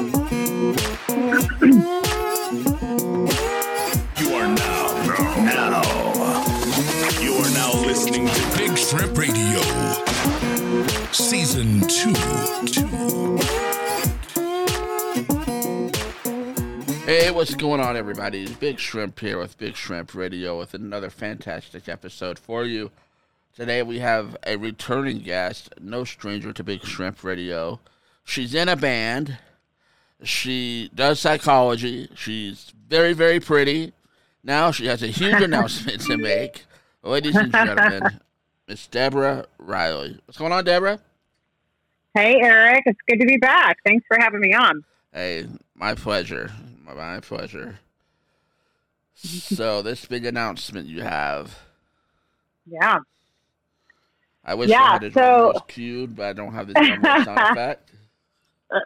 You are now, now, you are now listening to Big Shrimp Radio, Season 2. Hey, what's going on, everybody? It's Big Shrimp here with Big Shrimp Radio with another fantastic episode for you. Today we have a returning guest, no stranger to Big Shrimp Radio. She's in a band. She does psychology. She's very, very pretty. Now she has a huge announcement to make. Ladies and gentlemen, Miss Deborah Riley. What's going on, Deborah? Hey, Eric. It's good to be back. Thanks for having me on. Hey, my pleasure. My, my pleasure. So, this big announcement you have. Yeah. I wish Yeah, I had a so- cued, but I don't have the sound effect.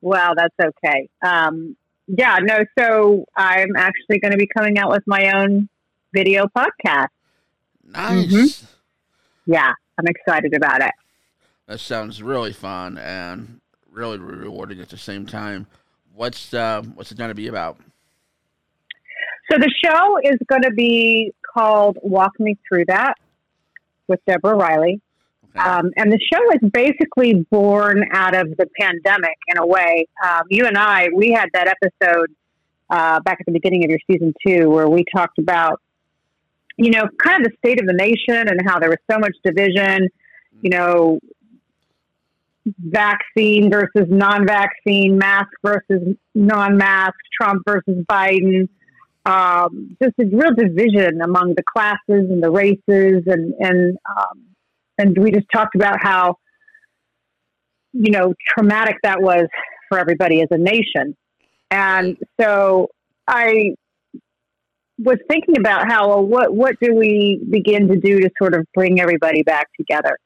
Well, that's okay. Um, yeah, no, so I'm actually going to be coming out with my own video podcast. Nice. Mhm. Yeah, I'm excited about it. That sounds really fun and really rewarding at the same time. What's uh, what's it going to be about? So the show is going to be called Walk Me Through That with Deborah Riley. Okay. Um, and the show is basically born out of the pandemic in a way. Um, you and I, we had that episode uh, back at the beginning of your season two where we talked about, you know, kind of the state of the nation and how there was so much division, you know, vaccine versus non vaccine, mask versus non mask, Trump versus Biden. Um, just a real division among the classes and the races and, and, um, and we just talked about how you know traumatic that was for everybody as a nation and so i was thinking about how well, what what do we begin to do to sort of bring everybody back together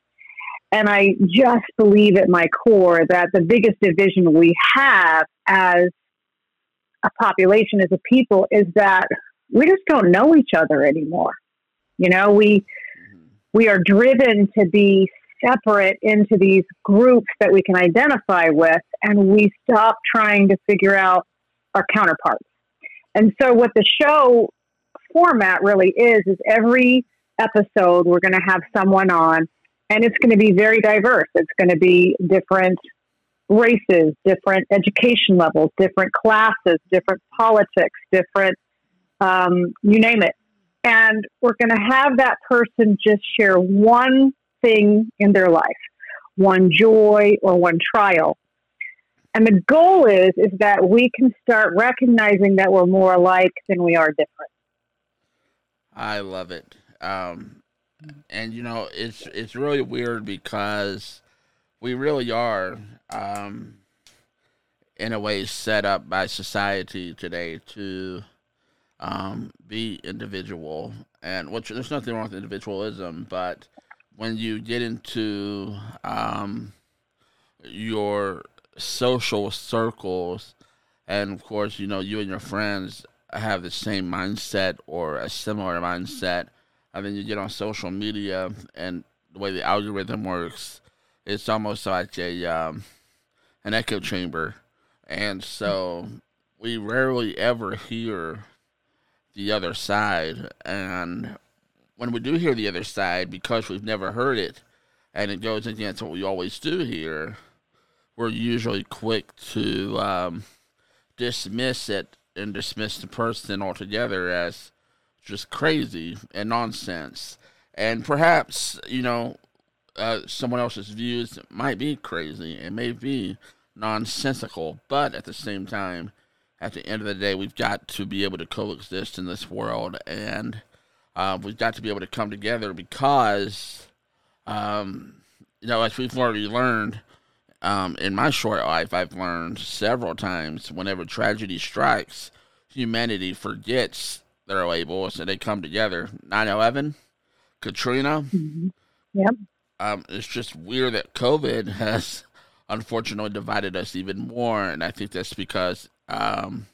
and i just believe at my core that the biggest division we have as a population as a people is that we just don't know each other anymore you know we. We are driven to be separate into these groups that we can identify with, and we stop trying to figure out our counterparts. And so, what the show format really is, is every episode we're going to have someone on, and it's going to be very diverse. It's going to be different races, different education levels, different classes, different politics, different, um, you name it and we're going to have that person just share one thing in their life one joy or one trial and the goal is is that we can start recognizing that we're more alike than we are different I love it. Um, and you know, it's it's really weird because we really are, um, in a way, set up by society today to um, be individual. And which there's nothing wrong with individualism, but when you get into um, your social circles, and of course, you know, you and your friends have the same mindset or a similar mindset, and then you get on social media and the way the algorithm works, it's almost like a um, an echo chamber, and so we rarely ever hear the other side, and when we do hear the other side, because we've never heard it, and it goes against what we always do here, we're usually quick to um, dismiss it and dismiss the person altogether as just crazy and nonsense. And perhaps, you know, uh, someone else's views might be crazy and may be nonsensical, but at the same time, at the end of the day, we've got to be able to coexist in this world and uh, we've got to be able to come together because, um, you know, as we've already learned, um, in my short life, I've learned several times whenever tragedy strikes, humanity forgets their labels and they come together. 9 11, Katrina. Yep. Um, it's just weird that COVID has unfortunately divided us even more. And I think that's because um,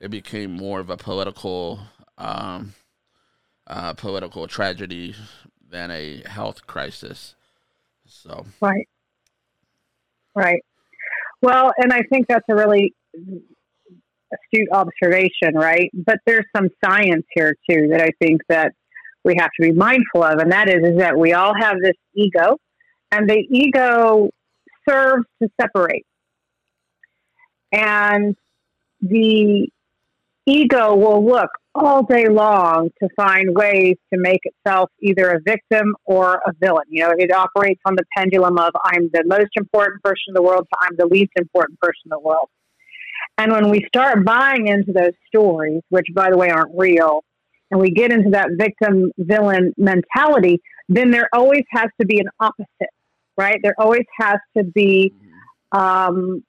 it became more of a political um, uh, political tragedy than a health crisis. So Right. Right. Well, and I think that's a really astute observation, right? But there's some science here too that I think that we have to be mindful of, and that is is that we all have this ego, and the ego serves to separate, and the ego will look all day long to find ways to make itself either a victim or a villain. You know, it operates on the pendulum of I'm the most important person in the world to I'm the least important person in the world. And when we start buying into those stories, which by the way aren't real, and we get into that victim villain mentality, then there always has to be an opposite, right? There always has to be um,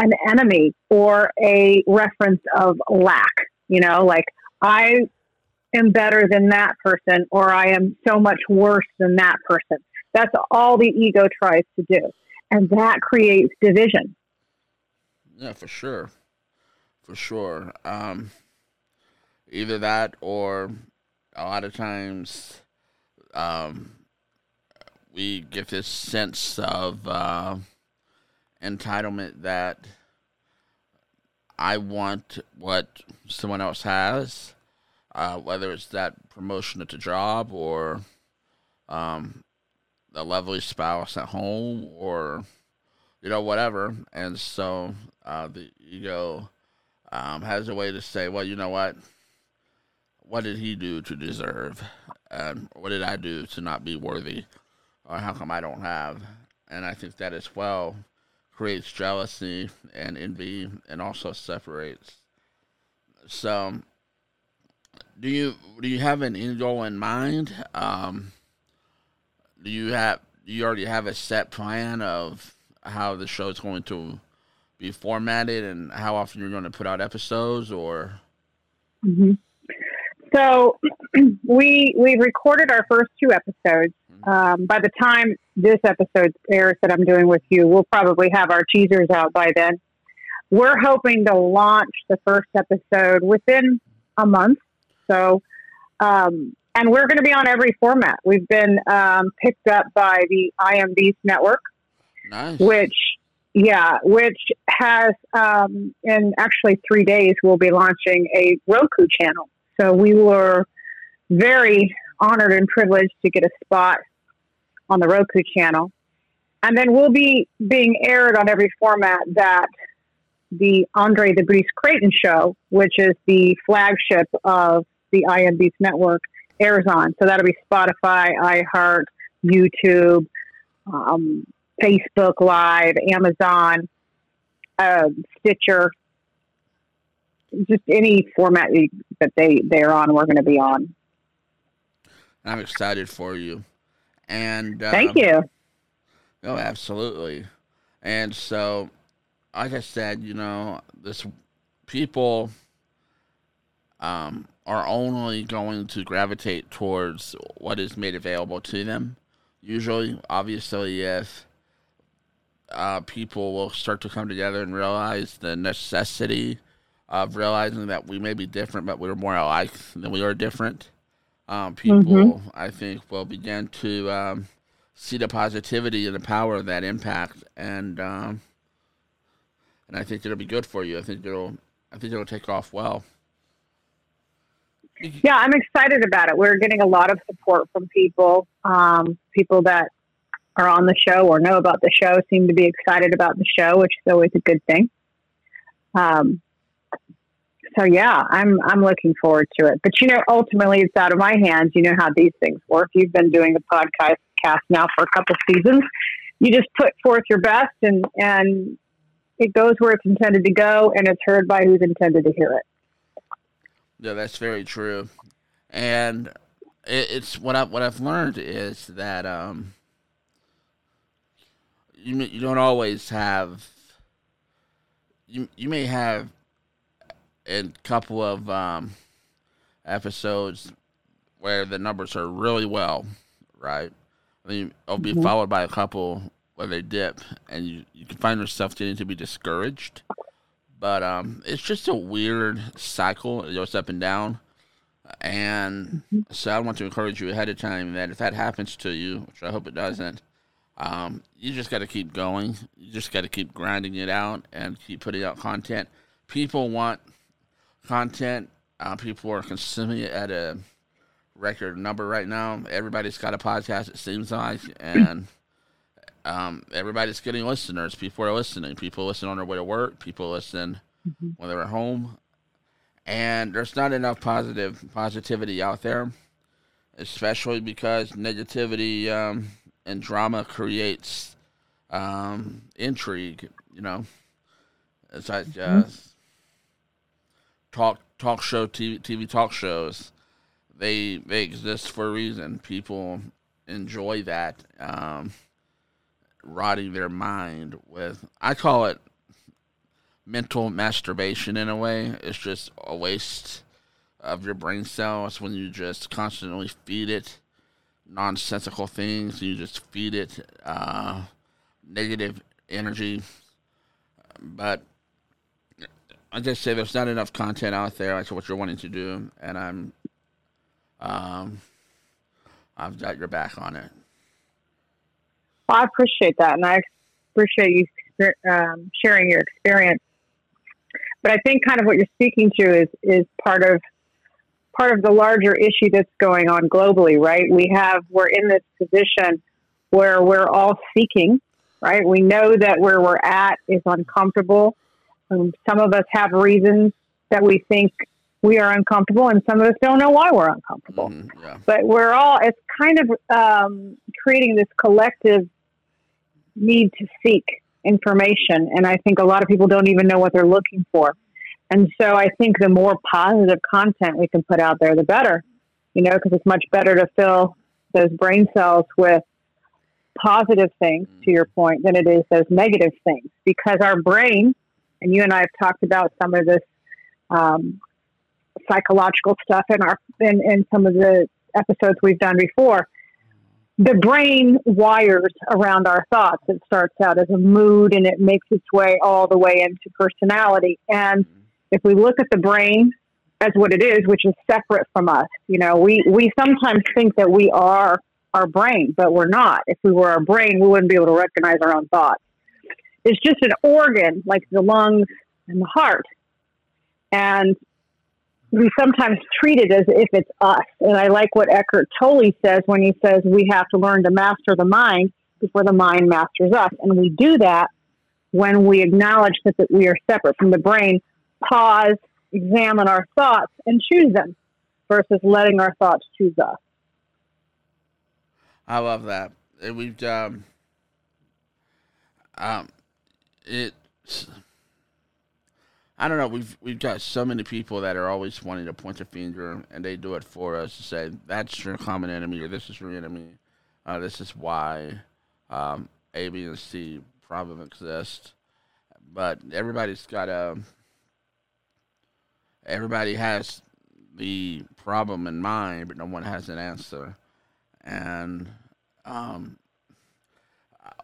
an enemy or a reference of lack, you know, like I am better than that person or I am so much worse than that person. That's all the ego tries to do. And that creates division. Yeah, for sure. For sure. Um, either that or a lot of times um, we get this sense of uh, entitlement that I want what someone else has, uh, whether it's that promotion at the job or um, the lovely spouse at home or you know whatever. And so uh, the ego um, has a way to say, well, you know what? What did he do to deserve? And what did I do to not be worthy? Or how come I don't have? And I think that as well creates jealousy and envy and also separates. So, do you do you have an end goal in mind? Um, do you have do you already have a set plan of how the show is going to be formatted and how often you're going to put out episodes or mm-hmm. so we we recorded our first two episodes. Um, by the time this episode airs that i'm doing with you we'll probably have our teasers out by then we're hoping to launch the first episode within a month so um, and we're going to be on every format we've been um, picked up by the IM network nice. which yeah, which has um, in actually three days we'll be launching a Roku channel. So we were very honored and privileged to get a spot on the Roku channel, and then we'll be being aired on every format that the Andre the Grease Creighton show, which is the flagship of the IMB's network, airs on. So that'll be Spotify, iHeart, YouTube. Um, Facebook Live, Amazon, uh, Stitcher, just any format that they they're on, we're going to be on. I'm excited for you, and um, thank you. Oh, absolutely. And so, like I said, you know, this people um, are only going to gravitate towards what is made available to them. Usually, obviously, if uh, people will start to come together and realize the necessity of realizing that we may be different, but we're more alike than we are different. Um, people, mm-hmm. I think, will begin to um, see the positivity and the power of that impact, and um, and I think it'll be good for you. I think it'll, I think it'll take off well. Yeah, I'm excited about it. We're getting a lot of support from people, um, people that are on the show or know about the show seem to be excited about the show, which is always a good thing. Um, so yeah, I'm I'm looking forward to it. But you know, ultimately, it's out of my hands. You know how these things work. You've been doing the podcast cast now for a couple seasons. You just put forth your best, and and it goes where it's intended to go, and it's heard by who's intended to hear it. Yeah, that's very true. And it, it's what I what I've learned is that um, you you don't always have you you may have a couple of um, episodes where the numbers are really well, right? Then it'll be mm-hmm. followed by a couple where they dip, and you, you can find yourself getting to be discouraged. But um, it's just a weird cycle. It goes up and down. And mm-hmm. so I want to encourage you ahead of time that if that happens to you, which I hope it doesn't, Um, you just got to keep going. You just got to keep grinding it out and keep putting out content. People want content. Uh, people are consuming it at a record number right now. Everybody's got a podcast, it seems like, and um, everybody's getting listeners. People are listening. People listen on their way to work. People listen mm-hmm. when they're at home, and there's not enough positive positivity out there, especially because negativity um, and drama creates um, intrigue. You know, it's like uh, mm-hmm. Talk talk show TV, TV talk shows. They they exist for a reason. People enjoy that. Um, rotting their mind with I call it mental masturbation in a way. It's just a waste of your brain cells when you just constantly feed it nonsensical things. You just feed it uh, negative energy. But I just say there's not enough content out there like what you're wanting to do, and I'm um, I've got your back on it. Well, I appreciate that, and I appreciate you um, sharing your experience. But I think kind of what you're speaking to is is part of part of the larger issue that's going on globally, right? We have we're in this position where we're all seeking, right? We know that where we're at is uncomfortable. Um, some of us have reasons that we think we are uncomfortable, and some of us don't know why we're uncomfortable. Mm, yeah. But we're all it's kind of um, creating this collective need to seek information. And I think a lot of people don't even know what they're looking for. And so I think the more positive content we can put out there, the better, you know, because it's much better to fill those brain cells with positive things, to your point, than it is those negative things. Because our brain, and you and I have talked about some of this um, psychological stuff in our in, in some of the episodes we've done before the brain wires around our thoughts. It starts out as a mood and it makes its way all the way into personality. And if we look at the brain as what it is, which is separate from us, you know, we, we sometimes think that we are our brain, but we're not. If we were our brain, we wouldn't be able to recognize our own thoughts. It's just an organ like the lungs and the heart. And we sometimes treat it as if it's us. And I like what Eckhart Tolle says when he says we have to learn to master the mind before the mind masters us. And we do that when we acknowledge that, that we are separate from the brain, pause, examine our thoughts, and choose them versus letting our thoughts choose us. I love that. We've um, um, it's I don't know. We've we've got so many people that are always wanting to point a finger, and they do it for us to say that's your common enemy or this is your enemy. Uh, this is why um, A, B, and C problem exist. But everybody's got a. Everybody has the problem in mind, but no one has an answer, and um,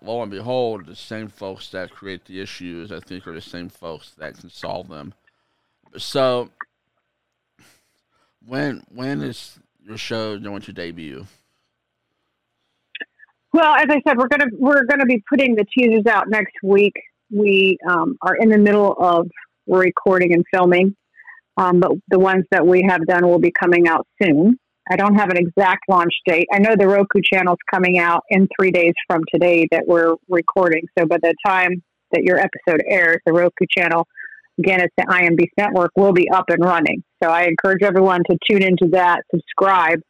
lo and behold, the same folks that create the issues, I think, are the same folks that can solve them. So, when when is your show going to debut? Well, as I said, we're gonna we're gonna be putting the teasers out next week. We um, are in the middle of recording and filming, um, but the ones that we have done will be coming out soon. I don't have an exact launch date. I know the Roku channel is coming out in three days from today that we're recording. So by the time that your episode airs, the Roku channel, again, it's the IM Beast Network, will be up and running. So I encourage everyone to tune into that, subscribe,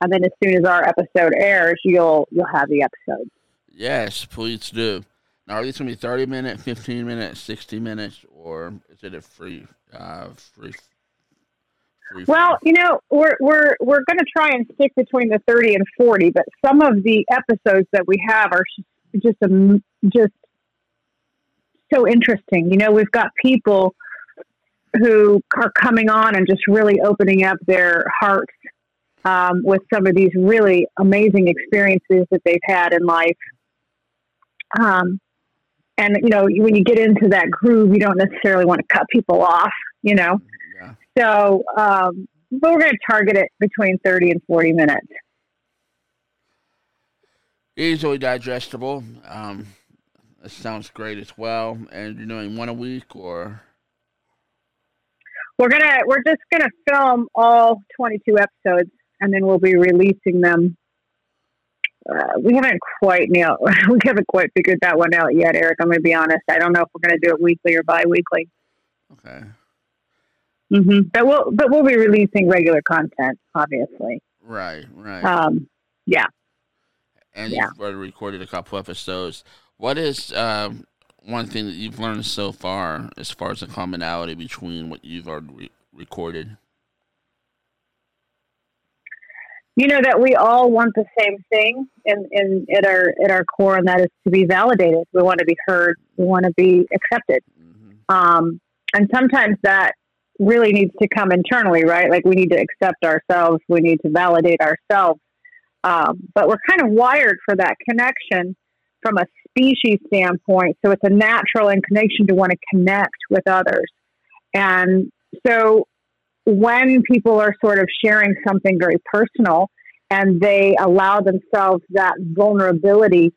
and then as soon as our episode airs, you'll you'll have the episode. Yes, please do. Now, are these going to be 30 minutes, 15 minutes, 60 minutes, or is it a free, uh, free well, you know, we're we're we're going to try and stick between the thirty and forty, but some of the episodes that we have are just a, just so interesting. You know, we've got people who are coming on and just really opening up their hearts um, with some of these really amazing experiences that they've had in life. Um, and you know, when you get into that groove, you don't necessarily want to cut people off. You know, so, um, but we're going to target it between 30 and 40 minutes. easily digestible. Um, that sounds great as well. And you're doing one a week, or we're gonna we're just gonna film all 22 episodes, and then we'll be releasing them. Uh, we haven't quite nailed. We haven't quite figured that one out yet, Eric. I'm gonna be honest. I don't know if we're gonna do it weekly or bi-weekly. Okay. Hmm But we'll but we'll be releasing regular content, obviously. Right. Right. Um, yeah. And yeah. you've already recorded a couple episodes. What is um, one thing that you've learned so far, as far as the commonality between what you've already re- recorded? You know that we all want the same thing in, in at our at our core, and that is to be validated. We want to be heard. We want to be accepted. Mm-hmm. Um, and sometimes that really needs to come internally, right? Like we need to accept ourselves. We need to validate ourselves. Um, but we're kind of wired for that connection from a species standpoint. So it's a natural inclination to want to connect with others. And so when people are sort of sharing something very personal and they allow themselves that vulnerability,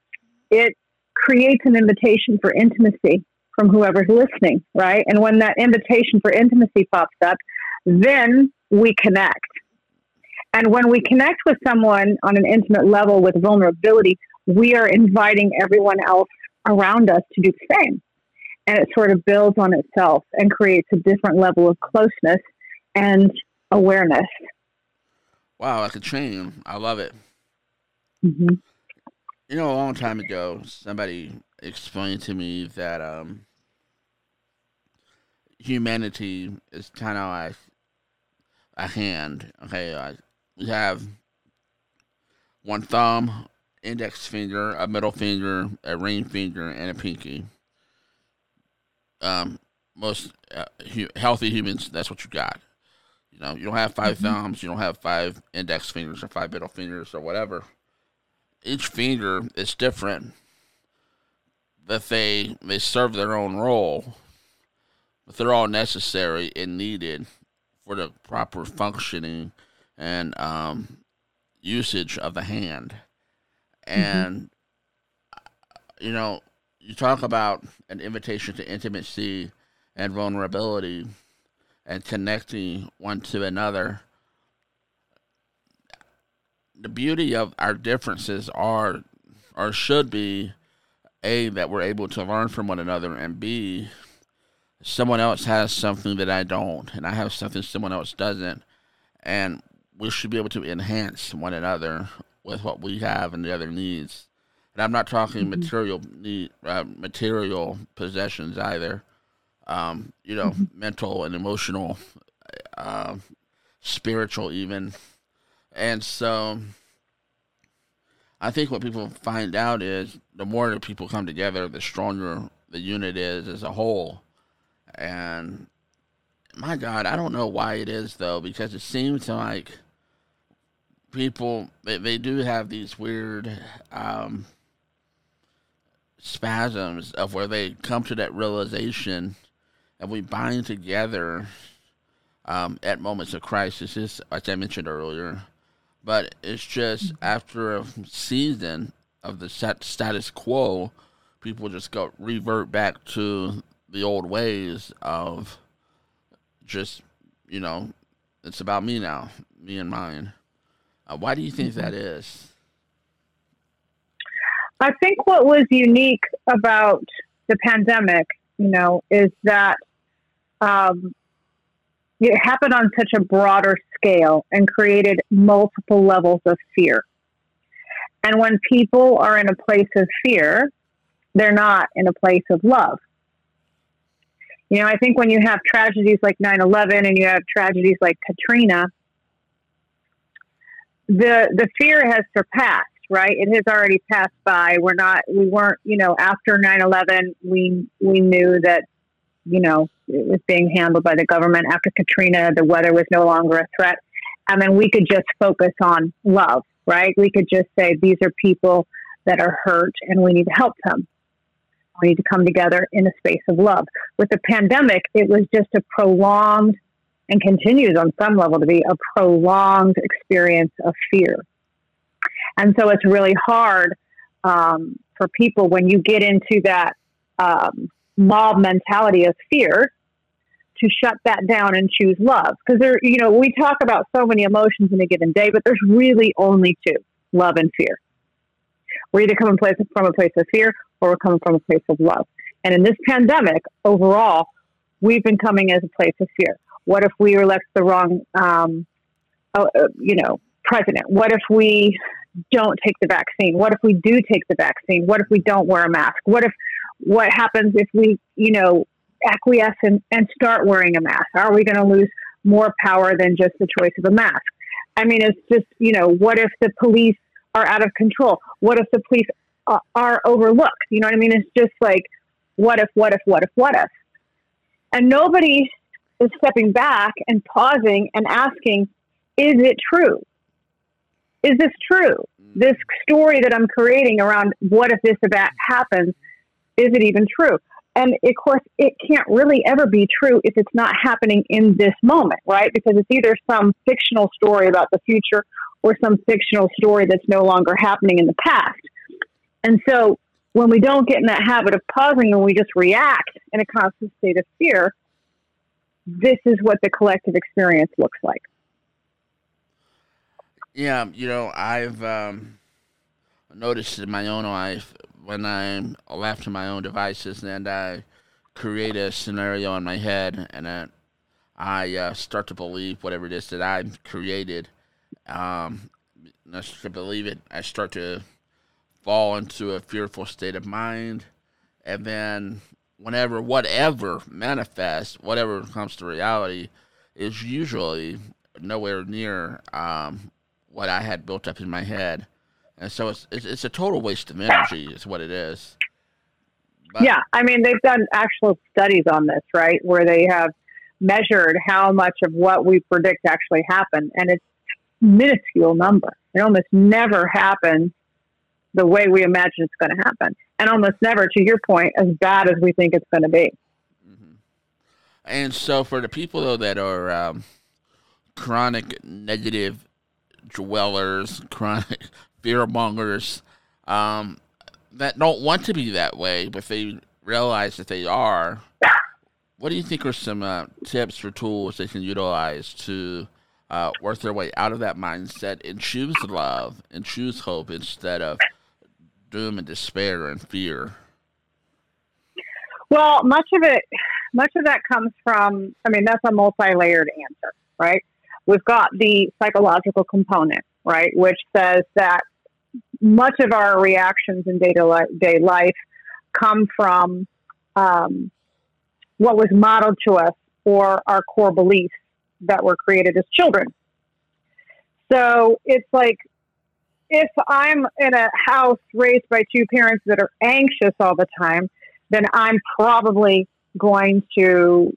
it creates an invitation for intimacy from whoever's listening, right? And when that invitation for intimacy pops up, then we connect. And when we connect with someone on an intimate level with vulnerability, we are inviting everyone else around us to do the same. And it sort of builds on itself and creates a different level of closeness and awareness. Wow, like a chain. I love it. Mm-hmm. You know, a long time ago, somebody explained to me that um, humanity is kind of like a hand. Okay, like we have one thumb, index finger, a middle finger, a ring finger, and a pinky. Um, most uh, hu- healthy humans, that's what you got. You know, you don't have 5 Mhm. thumbs, you don't have five index fingers or five middle fingers or whatever. Each finger is different, but they they serve their own role. But they're all necessary and needed for the proper functioning and um, usage of the hand. And you know, you talk about an invitation to intimacy and vulnerability and connecting one to another. The beauty of our differences are or should be a that we're able to learn from one another and b someone else has something that I don't and I have something someone else doesn't and we should be able to enhance one another with what we have and the other needs. And I'm not talking Mhm. material need, uh, material possessions either. Um, you know, mental and emotional, uh, spiritual even. And so, I think what people find out is the more that people come together, the stronger the unit is as a whole. And my God, I don't know why it is though, because it seems like people they, they do have these weird um, spasms of where they come to that realization and we bind together um, at moments of crisis, as I mentioned earlier. But it's just after a season of the stat- status quo, people just go revert back to the old ways of just, you know, it's about me now, me and mine. Uh, why do you think that is? I think what was unique about the pandemic, you know, is that um, it happened on such a broader scale and created multiple levels of fear. And when people are in a place of fear, they're not in a place of love. You know, I think when you have tragedies like 9 11 and you have tragedies like Katrina, the the fear has surpassed right? It has already passed by. We're not we weren't you know after 9-11 we we knew that you know it was being handled by the government. After katrina the weather was no longer a threat. And then we could just focus on love right? We could just say these are people that are hurt and we need to help them we need to come together in a space of love with the pandemic it was just a prolonged and continues on some level to be a prolonged experience of fear. And so it's really hard um, for people when you get into that um, mob mentality of fear to shut that down and choose love. Because there, you know, we talk about so many emotions in a given day, but there's really only two: love and fear. We're either coming from a place of fear or we're coming from a place of love. And in this pandemic, overall, we've been coming as a place of fear. What if we elect the wrong, um, uh, uh, you know, president? What if we don't take the vaccine? What if we do take the vaccine? What if we don't wear a mask? What if what happens if we, you know, acquiesce and, and start wearing a mask? Are we going to lose more power than just the choice of a mask? I mean, it's just, you know, what if the police are out of control? What if the police are, are overlooked? You know what I mean? It's just like, what if, what if, what if, what if? And nobody is stepping back and pausing and asking, is it true? Is this true? Mm. This story that I'm creating around what if this event happens, is it even true? And of course, it can't really ever be true if it's not happening in this moment, right? Because it's either some fictional story about the future or some fictional story that's no longer happening in the past. And so when we don't get in that habit of pausing and we just react in a constant state of fear, this is what the collective experience looks like. Yeah, you know, I've um, noticed in my own life when I'm left to my own devices and I create a scenario in my head and then I uh, start to believe whatever it is that I've created. Um, I start to believe it. I start to fall into a fearful state of mind. And then, whenever, whatever manifests, whatever comes to reality, is usually nowhere near um, what I had built up in my head and so it's it's, it's a total waste of energy. Is what it is. But, yeah, I mean they've done actual studies on this, right, where they have measured how much of what we predict actually happened, and it's minuscule number. It almost never happens the way we imagine it's going to happen, and almost never, to your point, as bad as we think it's going to be. Mm-hmm. And so, for the people though that are um, chronic negative dwellers, chronic fear mongers um, that don't want to be that way, but they realize that they are. What do you think are some uh, tips or tools they can utilize to uh, work their way out of that mindset and choose love and choose hope instead of doom and despair and fear? Well, much of it, much of that comes from. I mean, that's a multi-layered answer, right? We've got the psychological component, right, which says that much of our reactions in day to day life come from um, what was modeled to us or our core beliefs that were created as children. So it's like if I'm in a house raised by two parents that are anxious all the time, then I'm probably going to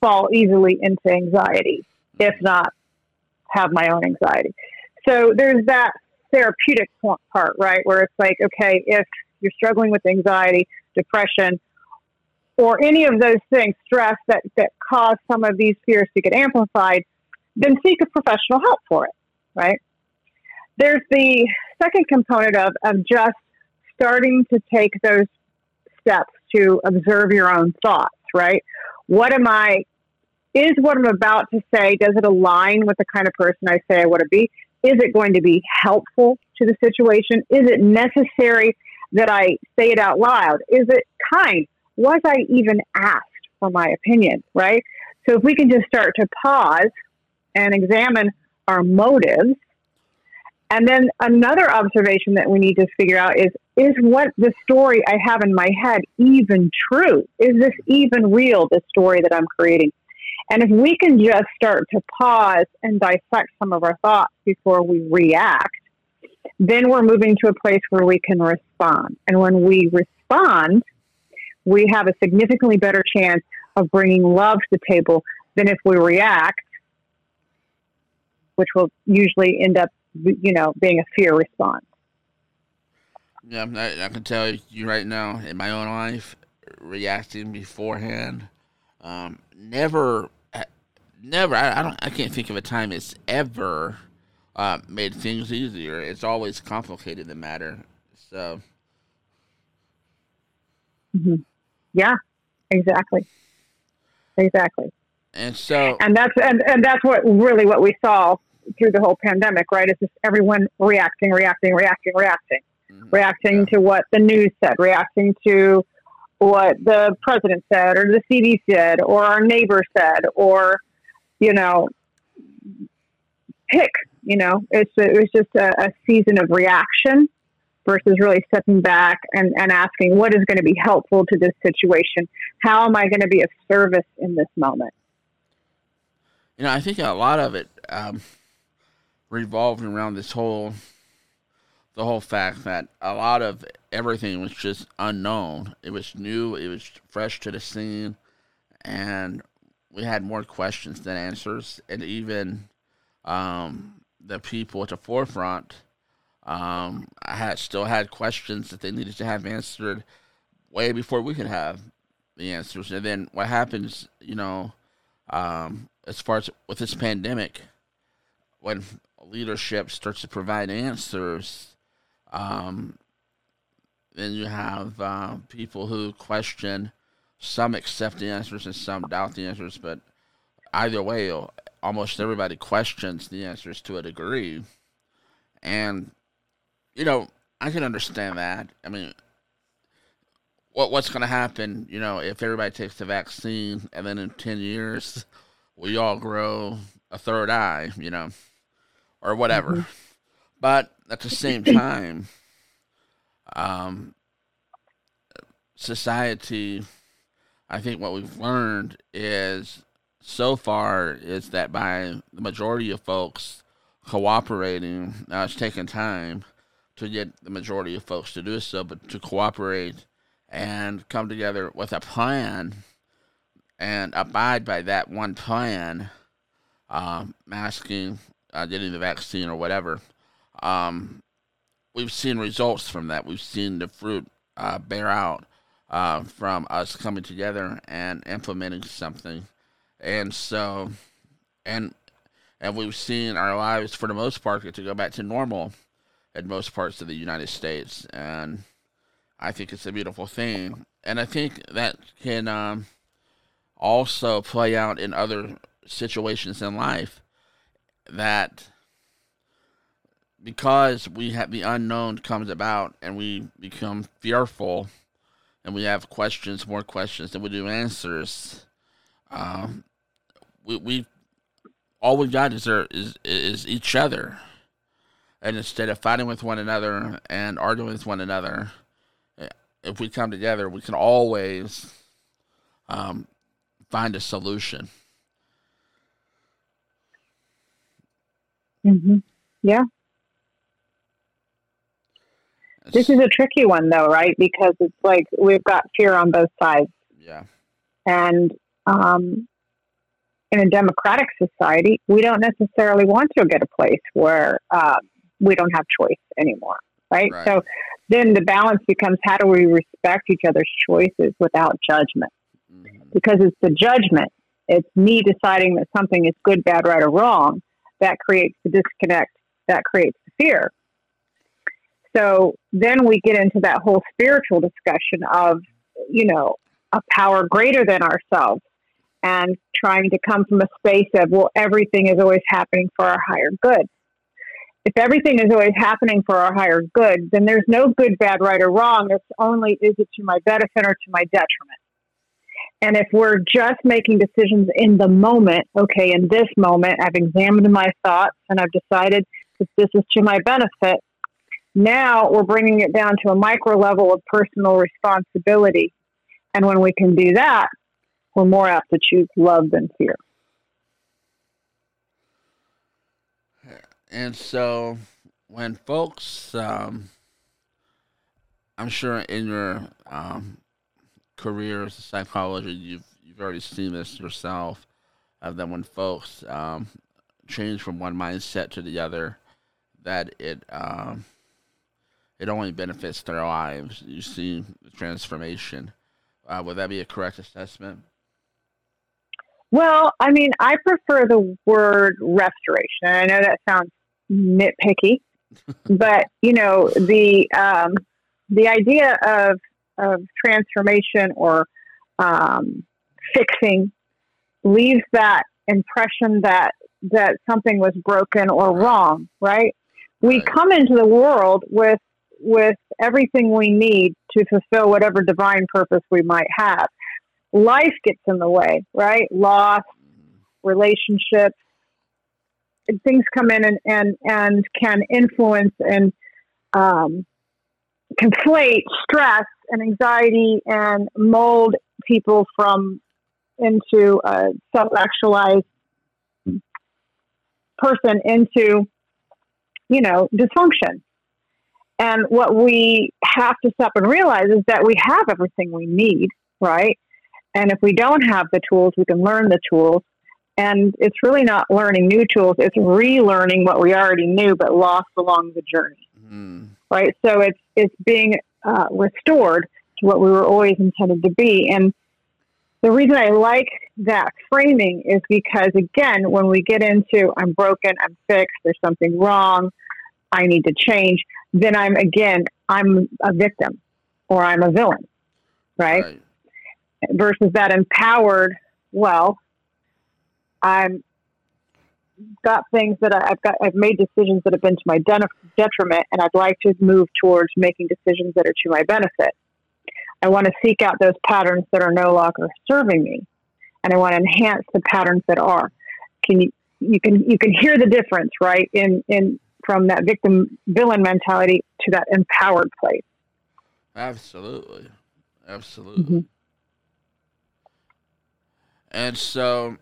fall easily into anxiety, if not have my own anxiety. So there's that therapeutic part, right? Where it's like, okay, if you're struggling with anxiety, depression, or any of those things, stress that, that cause some of these fears to get amplified, then seek a professional help for it, right? There's the second component of, of just starting to take those steps to observe your own thoughts, right? What am I, is what I'm about to say, does it align with the kind of person I say I want to be? Is it going to be helpful to the situation? Is it necessary that I say it out loud? Is it kind? Was I even asked for my opinion, right? So if we can just start to pause and examine our motives, and then another observation that we need to figure out is is what the story I have in my head even true? Is this even real, the story that I'm creating? And if we can just start to pause and dissect some of our thoughts before we react, then we're moving to a place where we can respond. And when we respond, we have a significantly better chance of bringing love to the table than if we react, which will usually end up, you know, being a fear response. Yeah, I, I can tell you right now in my own life, reacting beforehand, um, never never. I, I, don't. I can't think of a time it's ever uh, made things easier. It's always complicated the matter. So Mm-hmm. Yeah, exactly, exactly. And so, and that's and, and that's what really what we saw through the whole pandemic, right? It's just everyone reacting, reacting, reacting, reacting, mm-hmm. reacting to what the news said, reacting to what the president said, or the CD said, or our neighbor said, or you know, pick. You know, it's it was just a, a season of reaction versus really stepping back and, and asking what is going to be helpful to this situation. How am I going to be of service in this moment? You know, I think a lot of it um, revolved around this whole the whole fact that a lot of everything was just unknown. It was new, it was fresh to the scene, and we had more questions than answers. And even um, the people at the forefront, um, I had still had questions that they needed to have answered way before we could have the answers. And then what happens, you know, um, as far as with this pandemic, when leadership starts to provide answers, um, then you have uh, people who question, some accept the answers and some doubt the answers, but either way, almost everybody questions the answers to a degree. And, you know, I can understand that. I mean, what what's going to happen, you know, if everybody takes the vaccine and then in 10 years we all grow a third eye, you know? Or whatever. Mm-hmm. But at the same time, um, society, I think what we've learned is so far is that by the majority of folks cooperating, now it's taken time to get the majority of folks to do so, but to cooperate and come together with a plan and abide by that one plan, um, masking, uh, getting the vaccine or whatever, um, we've seen results from that. We've seen the fruit uh, bear out uh, from us coming together and implementing something, and so, and and we've seen our lives for the most part get to go back to normal in most parts of the United States, and I think it's a beautiful thing, and I think that can um, also play out in other situations in life that because we have the unknown comes about and we become fearful and we have questions, more questions than we do answers. Um, we we all we got is there is is each other, and instead of fighting with one another and arguing with one another, if we come together, we can always um, find a solution. Mm-hmm. Yeah. This is a tricky one, though, right? Because it's like we've got fear on both sides. Yeah. And um, in a democratic society, we don't necessarily want to get a place where uh, we don't have choice anymore, right? right? So then the balance becomes how do we respect each other's choices without judgment? Mm-hmm. Because it's the judgment, it's me deciding that something is good, bad, right, or wrong that creates the disconnect, that creates the fear. So then we get into that whole spiritual discussion of, you know, a power greater than ourselves and trying to come from a space of, well, everything is always happening for our higher good. If everything is always happening for our higher good, then there's no good, bad, right, or wrong. It's only is it to my benefit or to my detriment. And if we're just making decisions in the moment, okay, in this moment, I've examined my thoughts and I've decided that this is to my benefit. Now we're bringing it down to a micro level of personal responsibility. And when we can do that, we're more apt to choose love than fear. And so when folks, um, I'm sure in your um, career as a psychologist, you've you've already seen this yourself. Uh, that when folks um, change from one mindset to the other, that it um, it only benefits their lives. You see the transformation. Uh, would that be a correct assessment? Well, I mean, I prefer the word restoration. I know that sounds nitpicky, but you know the um, the idea of of transformation or um, fixing leaves that impression that that something was broken or wrong, right? We come into the world with with everything we need to fulfill whatever divine purpose we might have. Life gets in the way, right? Loss, relationships, and things come in and and, and can influence and um, conflate stress and anxiety and mold people from into a self-actualized person into you know dysfunction. And what we have to stop and realize is that we have everything we need right? And if we don't have the tools we can learn the tools. And it's really not learning new tools it's relearning what we already knew but lost along the journey. Mm. Right? So it's it's being uh, restored to what we were always intended to be. And the reason I like that framing is because again, when we get into I'm broken, I'm fixed, there's something wrong, I need to change, then I'm again I'm a victim or I'm a villain, right? Right. Versus that empowered, well, I'm got things that I, I've got. I've made decisions that have been to my den- detriment, and I'd like to move towards making decisions that are to my benefit. I want to seek out those patterns that are no longer serving me, and I want to enhance the patterns that are. Can you you can you can hear the difference, right? In in from that victim villain mentality to that empowered place. Absolutely. Absolutely. Mhm. And so,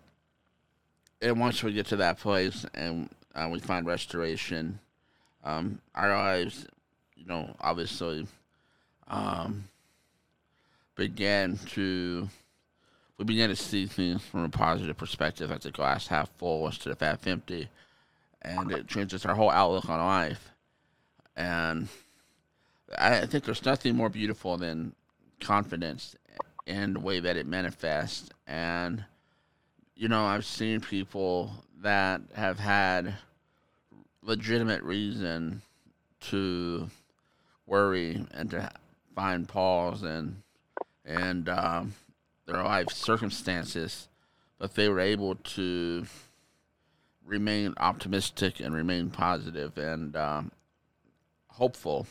and once we get to that place and uh, we find restoration, um, our lives, you know, obviously, um, began to, we began to see things from a positive perspective as the glass half full instead of half empty. And it changes our whole outlook on life. And I I think there's nothing more beautiful than confidence and the way that it manifests. And, you know, I've seen people that have had legitimate reason to worry and to find pause and and um, their life circumstances, but they were able to remain optimistic and remain positive and um, hopeful.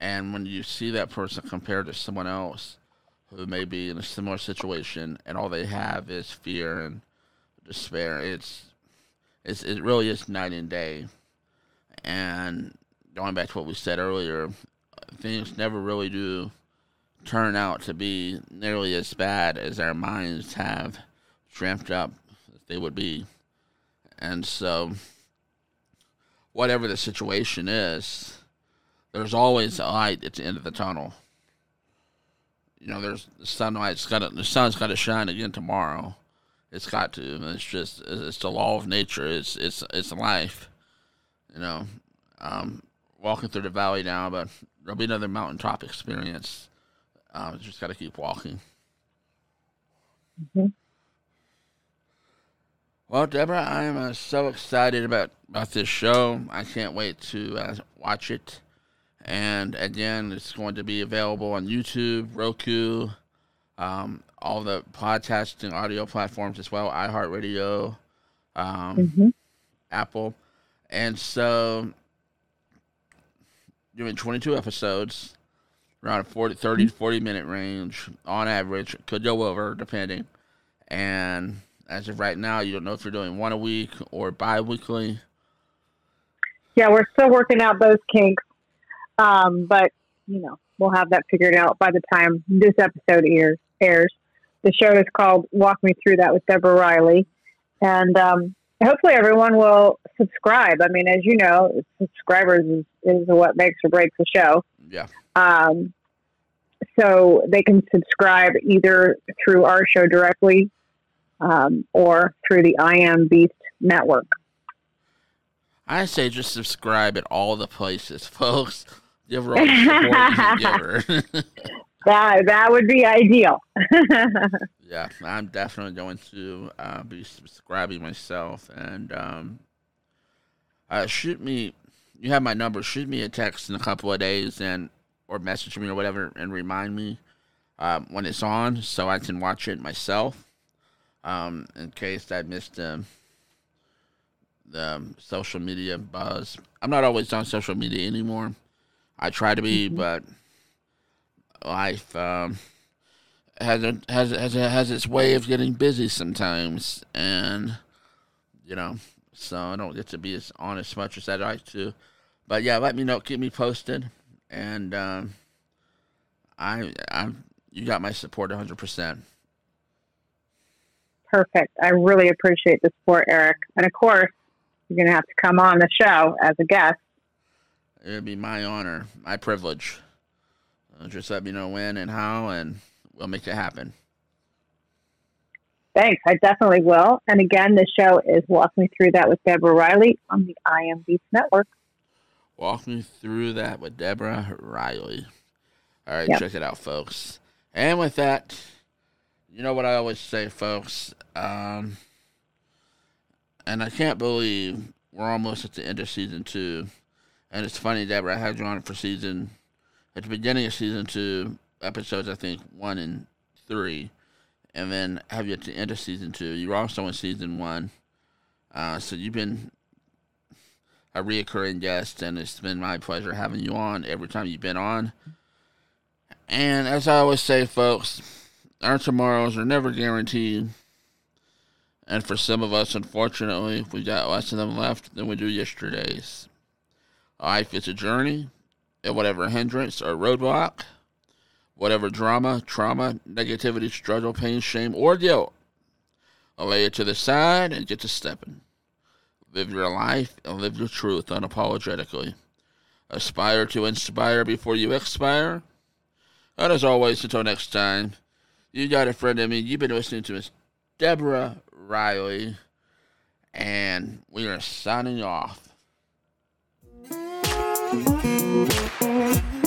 And when you see that person compared to someone else who may be in a similar situation and all they have is fear and despair, it's it's it really is night and day. And going back to what we said earlier, things never really do turn out to be nearly as bad as our minds have dreamt up they would be. And so, whatever the situation is, there's always a light at the end of the tunnel. You know, there's the sunlight's got to, the sun's got to shine again tomorrow. It's got to. It's just it's the law of nature. It's it's it's life. You know, um, walking through the valley now, but there'll be another mountaintop experience. Um, just got to keep walking. Mhm. Well, Deborah, I am uh, so excited about, about this show. I can't wait to uh, watch it. And again, it's going to be available on YouTube, Roku, um, all the podcasting audio platforms as well, iHeartRadio, um, Mhm. Apple. And so, doing 22 episodes, around a 40, 30 to 40 minute range on average. Could go over, depending. And as of right now, you don't know if you're doing one a week or bi weekly. Yeah, we're still working out those kinks, um, but you know we'll have that figured out by the time this episode airs. airs. The show is called "Walk Me Through That" with Deborah Riley, and um, hopefully everyone will subscribe. I mean, as you know, subscribers is, is what makes or breaks the show. Yeah. Um, so they can subscribe either through our show directly um, or through the I Am Beast network. I say just subscribe at all the places, folks. Give her all the support you her. That that would be ideal. yeah, I'm definitely going to uh, be subscribing myself. And um, uh, shoot me, you have my number. Shoot me a text in a couple of days, and or message me or whatever and remind me um, when it's on so I can watch it myself. Um, in case I missed the the social media buzz. I'm not always on social media anymore. I try to be, mm-hmm. but life um, has a, has has a, has its way of getting busy sometimes, and you know, so I don't get to be as honest as much as I'd like to. But yeah, let me know, keep me posted, and um, I I you got my support 100. percent Perfect. I really appreciate the support, Eric, and of course, you're going to have to come on the show as a guest. It'd be my honor, my privilege. Uh, just let me know when and how, and we'll make it happen. Thanks. I definitely will. And again, the show is Walk Me Through That with Deborah Riley on the I Am Beast Network. Walk Me Through That with Deborah Riley. All right, yep. check it out, folks. And with that, you know what I always say, folks. Um, and I can't believe we're almost at the end of season two. And it's funny, Deborah, I had you on for season, at the beginning of season two, episodes, I think, one and three. And then have you at the end of season two. You were also in season one. Uh, so you've been a reoccurring guest, and it's been my pleasure having you on every time you've been on. And as I always say, folks, our tomorrows are never guaranteed. And for some of us, unfortunately, we got less of them left than we do yesterday's. Life is a journey, and whatever hindrance or roadblock, whatever drama, trauma, negativity, struggle, pain, shame, or guilt, I'll lay it to the side and get to stepping. Live your life and live your truth unapologetically. Aspire to inspire before you expire. And as always, until next time, you got a friend of me. You've been listening to Miss Deborah Riley, and we are signing off. Thank you.